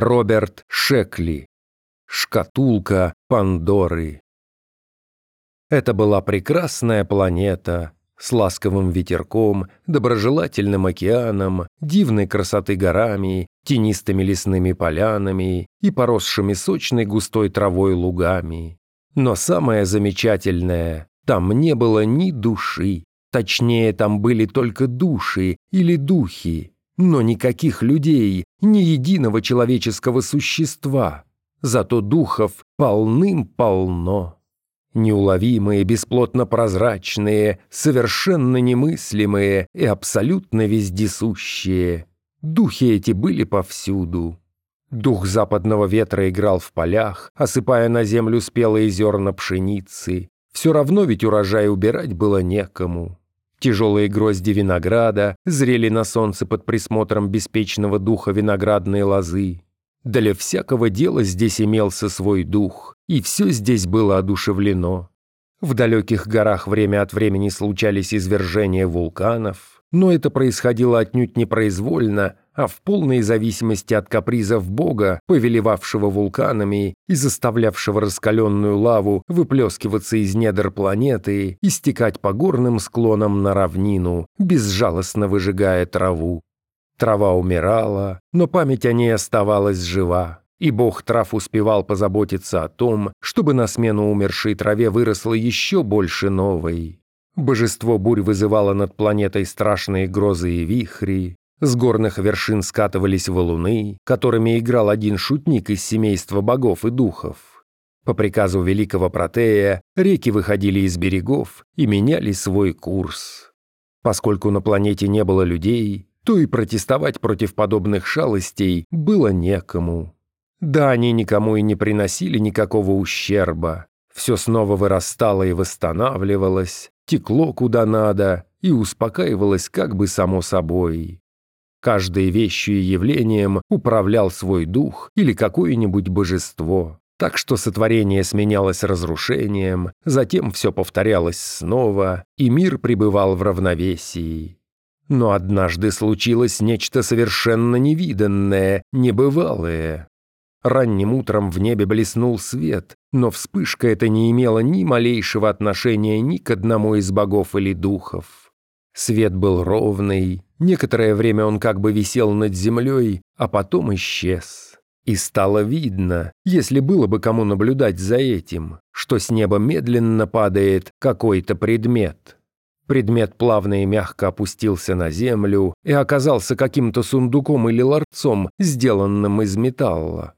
Роберт Шекли. Шкатулка Пандоры. Это была прекрасная планета с ласковым ветерком, доброжелательным океаном, дивной красоты горами, тенистыми лесными полянами и поросшими сочной густой травой лугами. Но самое замечательное, там не было ни души. Точнее, там были только души или духи, но никаких людей, ни единого человеческого существа. Зато духов полным-полно. Неуловимые, бесплотно прозрачные, совершенно немыслимые и абсолютно вездесущие. Духи эти были повсюду. Дух западного ветра играл в полях, осыпая на землю спелые зерна пшеницы. Все равно ведь урожай убирать было некому. Тяжелые грозди винограда зрели на солнце под присмотром беспечного духа виноградной лозы. Для всякого дела здесь имелся свой дух, и все здесь было одушевлено. В далеких горах время от времени случались извержения вулканов, но это происходило отнюдь непроизвольно, а в полной зависимости от капризов Бога, повелевавшего вулканами и заставлявшего раскаленную лаву выплескиваться из недр планеты и стекать по горным склонам на равнину, безжалостно выжигая траву. Трава умирала, но память о ней оставалась жива, и бог трав успевал позаботиться о том, чтобы на смену умершей траве выросло еще больше новой. Божество бурь вызывало над планетой страшные грозы и вихри, с горных вершин скатывались валуны, которыми играл один шутник из семейства богов и духов. По приказу великого Протея реки выходили из берегов и меняли свой курс. Поскольку на планете не было людей, то и протестовать против подобных шалостей было некому. Да, они никому и не приносили никакого ущерба. Все снова вырастало и восстанавливалось, текло куда надо и успокаивалось как бы само собой. Каждой вещью и явлением управлял свой дух или какое-нибудь божество. Так что сотворение сменялось разрушением, затем все повторялось снова, и мир пребывал в равновесии. Но однажды случилось нечто совершенно невиданное, небывалое. Ранним утром в небе блеснул свет, но вспышка эта не имела ни малейшего отношения ни к одному из богов или духов. Свет был ровный, некоторое время он как бы висел над землей, а потом исчез. И стало видно, если было бы кому наблюдать за этим, что с неба медленно падает какой-то предмет. Предмет плавно и мягко опустился на землю и оказался каким-то сундуком или ларцом, сделанным из металла.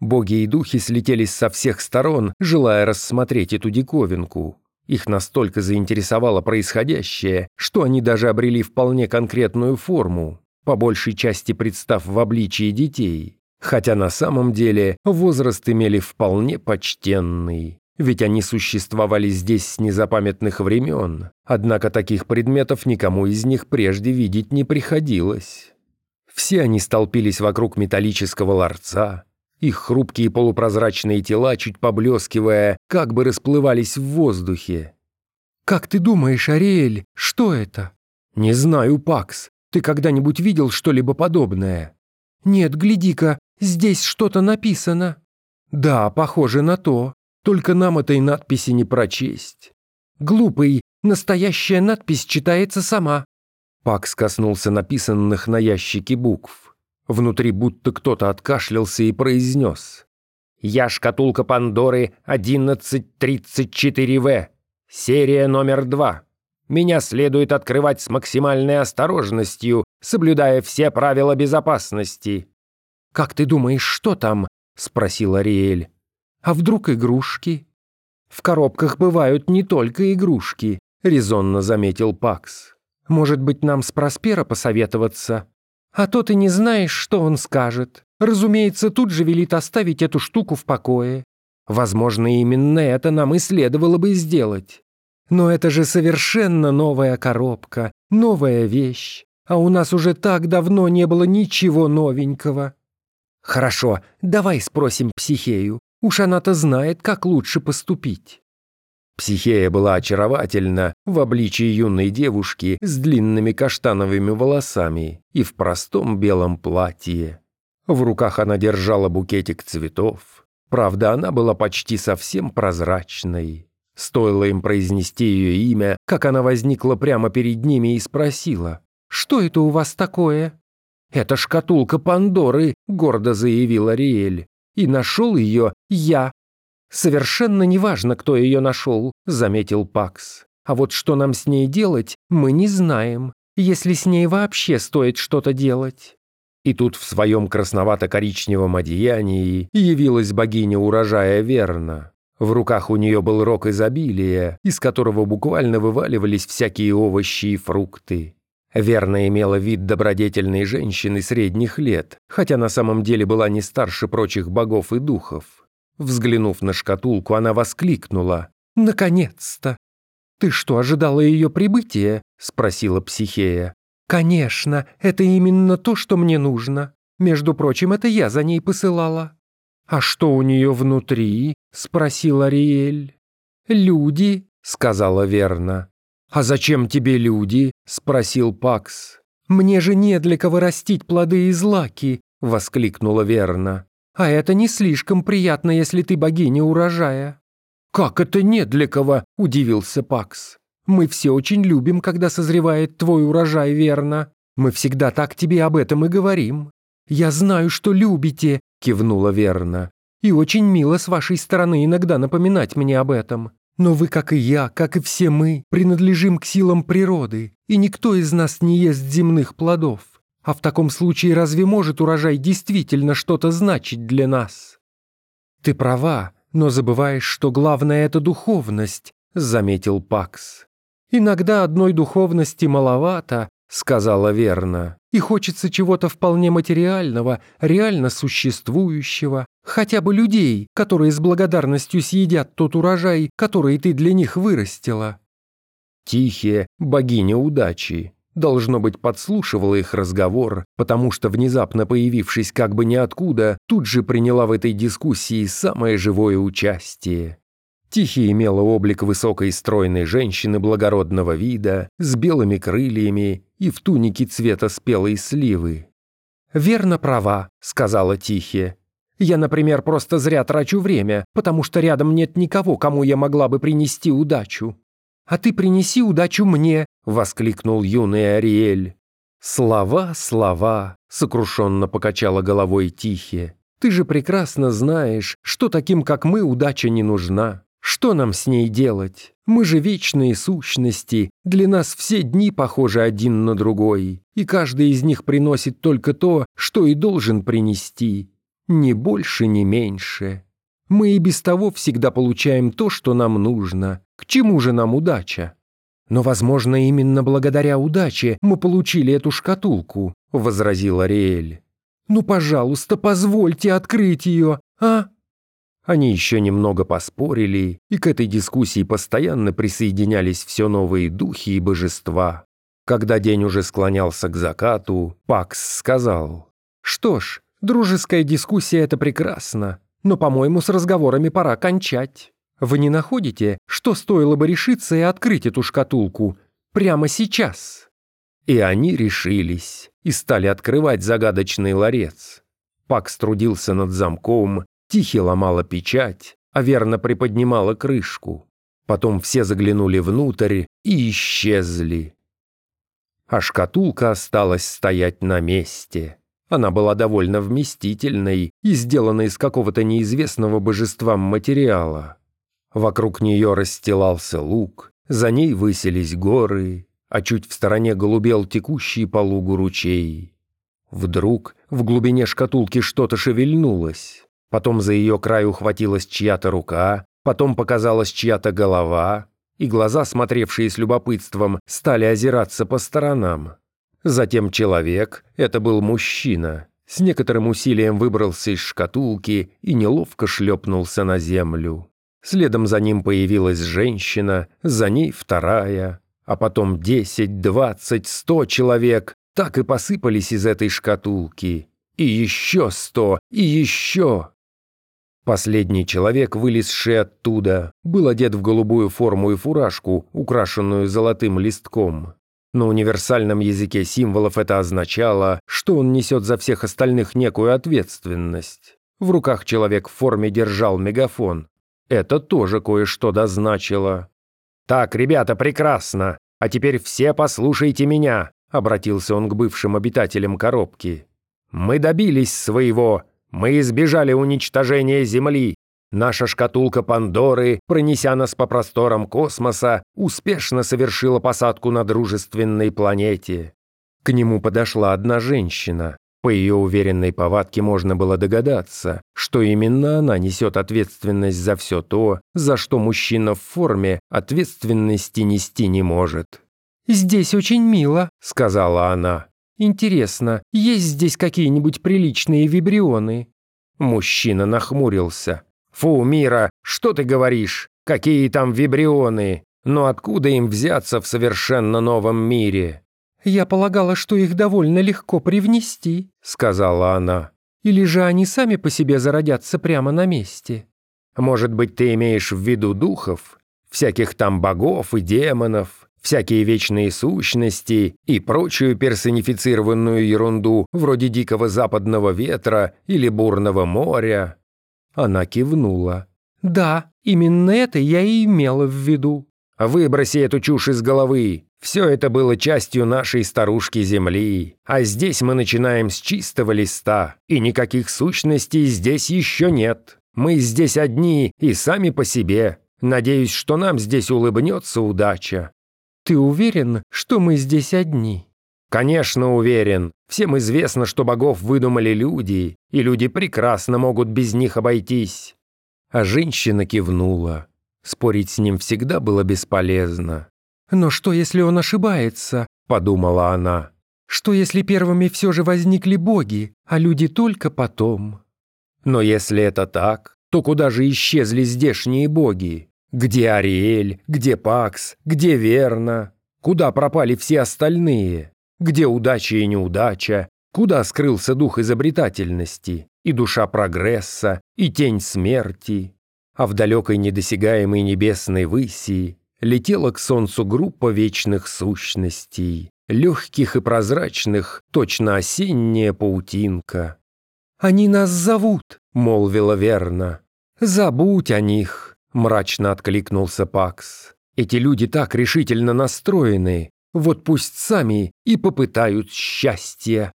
Боги и духи слетелись со всех сторон, желая рассмотреть эту диковинку. Их настолько заинтересовало происходящее, что они даже обрели вполне конкретную форму, по большей части представ в обличии детей. Хотя на самом деле возраст имели вполне почтенный, ведь они существовали здесь с незапамятных времен, однако таких предметов никому из них прежде видеть не приходилось. Все они столпились вокруг металлического ларца, их хрупкие полупрозрачные тела, чуть поблескивая, как бы расплывались в воздухе. «Как ты думаешь, Ариэль, что это?» «Не знаю, Пакс. Ты когда-нибудь видел что-либо подобное?» «Нет, гляди-ка, здесь что-то написано». «Да, похоже на то. Только нам этой надписи не прочесть». «Глупый, настоящая надпись читается сама». Пакс коснулся написанных на ящике букв. Внутри будто кто-то откашлялся и произнес. «Я шкатулка Пандоры 1134В. Серия номер два. Меня следует открывать с максимальной осторожностью, соблюдая все правила безопасности». «Как ты думаешь, что там?» — спросил Ариэль. «А вдруг игрушки?» «В коробках бывают не только игрушки», — резонно заметил Пакс. «Может быть, нам с Проспера посоветоваться?» А то ты не знаешь, что он скажет. Разумеется, тут же велит оставить эту штуку в покое. Возможно, именно это нам и следовало бы сделать. Но это же совершенно новая коробка, новая вещь. А у нас уже так давно не было ничего новенького. Хорошо, давай спросим Психею. Уж она-то знает, как лучше поступить. Психея была очаровательна в обличии юной девушки с длинными каштановыми волосами и в простом белом платье. В руках она держала букетик цветов. Правда, она была почти совсем прозрачной. Стоило им произнести ее имя, как она возникла прямо перед ними и спросила, «Что это у вас такое?» «Это шкатулка Пандоры», — гордо заявила Риэль. «И нашел ее я». «Совершенно неважно, кто ее нашел», — заметил Пакс. «А вот что нам с ней делать, мы не знаем, если с ней вообще стоит что-то делать». И тут в своем красновато-коричневом одеянии явилась богиня урожая Верна. В руках у нее был рог изобилия, из которого буквально вываливались всякие овощи и фрукты. Верно имела вид добродетельной женщины средних лет, хотя на самом деле была не старше прочих богов и духов. Взглянув на шкатулку, она воскликнула. «Наконец-то!» «Ты что, ожидала ее прибытия?» — спросила Психея. «Конечно, это именно то, что мне нужно. Между прочим, это я за ней посылала». «А что у нее внутри?» — спросила Риэль. «Люди», — сказала Верна. «А зачем тебе люди?» — спросил Пакс. «Мне же не для кого растить плоды и злаки», — воскликнула Верна. «А это не слишком приятно, если ты богиня урожая». «Как это не для кого?» — удивился Пакс. Мы все очень любим, когда созревает твой урожай, верно? Мы всегда так тебе об этом и говорим. Я знаю, что любите, кивнула верно. И очень мило с вашей стороны иногда напоминать мне об этом. Но вы, как и я, как и все мы, принадлежим к силам природы, и никто из нас не ест земных плодов. А в таком случае разве может урожай действительно что-то значить для нас? Ты права, но забываешь, что главное — это духовность, заметил Пакс. «Иногда одной духовности маловато», — сказала верно, «и хочется чего-то вполне материального, реально существующего, хотя бы людей, которые с благодарностью съедят тот урожай, который ты для них вырастила». Тихие, богиня удачи, должно быть, подслушивала их разговор, потому что, внезапно появившись как бы ниоткуда, тут же приняла в этой дискуссии самое живое участие. Тихий имела облик высокой стройной женщины благородного вида, с белыми крыльями и в тунике цвета спелой сливы. «Верно права», — сказала Тихия. «Я, например, просто зря трачу время, потому что рядом нет никого, кому я могла бы принести удачу». «А ты принеси удачу мне», — воскликнул юный Ариэль. «Слова, слова», — сокрушенно покачала головой Тихия. «Ты же прекрасно знаешь, что таким, как мы, удача не нужна. Что нам с ней делать? Мы же вечные сущности, для нас все дни похожи один на другой, и каждый из них приносит только то, что и должен принести, ни больше, ни меньше. Мы и без того всегда получаем то, что нам нужно. К чему же нам удача? Но, возможно, именно благодаря удаче мы получили эту шкатулку, возразил Ариэль. Ну, пожалуйста, позвольте открыть ее, а? Они еще немного поспорили, и к этой дискуссии постоянно присоединялись все новые духи и божества. Когда день уже склонялся к закату, Пакс сказал, «Что ж, дружеская дискуссия — это прекрасно, но, по-моему, с разговорами пора кончать. Вы не находите, что стоило бы решиться и открыть эту шкатулку прямо сейчас?» И они решились и стали открывать загадочный ларец. Пакс трудился над замком, Тихи ломала печать, а верно приподнимала крышку. Потом все заглянули внутрь и исчезли. А шкатулка осталась стоять на месте. Она была довольно вместительной и сделана из какого-то неизвестного божествам материала. Вокруг нее расстилался луг, за ней высились горы, а чуть в стороне голубел текущий по лугу ручей. Вдруг в глубине шкатулки что-то шевельнулось. Потом за ее край ухватилась чья-то рука, потом показалась чья-то голова, и глаза, смотревшие с любопытством, стали озираться по сторонам. Затем человек, это был мужчина, с некоторым усилием выбрался из шкатулки и неловко шлепнулся на землю. Следом за ним появилась женщина, за ней вторая, а потом десять, двадцать, сто человек так и посыпались из этой шкатулки. И еще сто, и еще. Последний человек, вылезший оттуда, был одет в голубую форму и фуражку, украшенную золотым листком. На универсальном языке символов это означало, что он несет за всех остальных некую ответственность. В руках человек в форме держал мегафон. Это тоже кое-что дозначило. «Так, ребята, прекрасно! А теперь все послушайте меня!» Обратился он к бывшим обитателям коробки. «Мы добились своего! Мы избежали уничтожения Земли! Наша шкатулка Пандоры, пронеся нас по просторам космоса, успешно совершила посадку на дружественной планете. К нему подошла одна женщина. По ее уверенной повадке можно было догадаться, что именно она несет ответственность за все то, за что мужчина в форме ответственности нести не может. «Здесь очень мило», — сказала она. «Интересно, есть здесь какие-нибудь приличные вибрионы?» Мужчина нахмурился. «Фу, Мира, что ты говоришь? Какие там вибрионы? Но откуда им взяться в совершенно новом мире?» «Я полагала, что их довольно легко привнести», — сказала она. «Или же они сами по себе зародятся прямо на месте?» «Может быть, ты имеешь в виду духов? Всяких там богов и демонов, всякие вечные сущности и прочую персонифицированную ерунду вроде дикого западного ветра или бурного моря?» Она кивнула. «Да, именно это я и имела в виду». «Выброси эту чушь из головы. Все это было частью нашей старушки Земли. А здесь мы начинаем с чистого листа, и никаких сущностей здесь еще нет. Мы здесь одни и сами по себе. Надеюсь, что нам здесь улыбнется удача». «Ты уверен, что мы здесь одни?» «Конечно уверен. Всем известно, что богов выдумали люди, и люди прекрасно могут без них обойтись». А женщина кивнула. Спорить с ним всегда было бесполезно. «Но что, если он ошибается?» – подумала она. «Что, если первыми все же возникли боги, а люди только потом?» «Но если это так, то куда же исчезли здешние боги? Где Ариэль? Где Пакс? Где Верна? Куда пропали все остальные?» Где удача и неудача? Куда скрылся дух изобретательности и душа прогресса, и тень смерти? А в далекой недосягаемой небесной выси летела к солнцу группа вечных сущностей, легких и прозрачных, точно осенняя паутинка. «Они нас зовут», — молвила верно. «Забудь о них», — мрачно откликнулся Пакс. «Эти люди так решительно настроены, вот пусть сами и попытают счастья.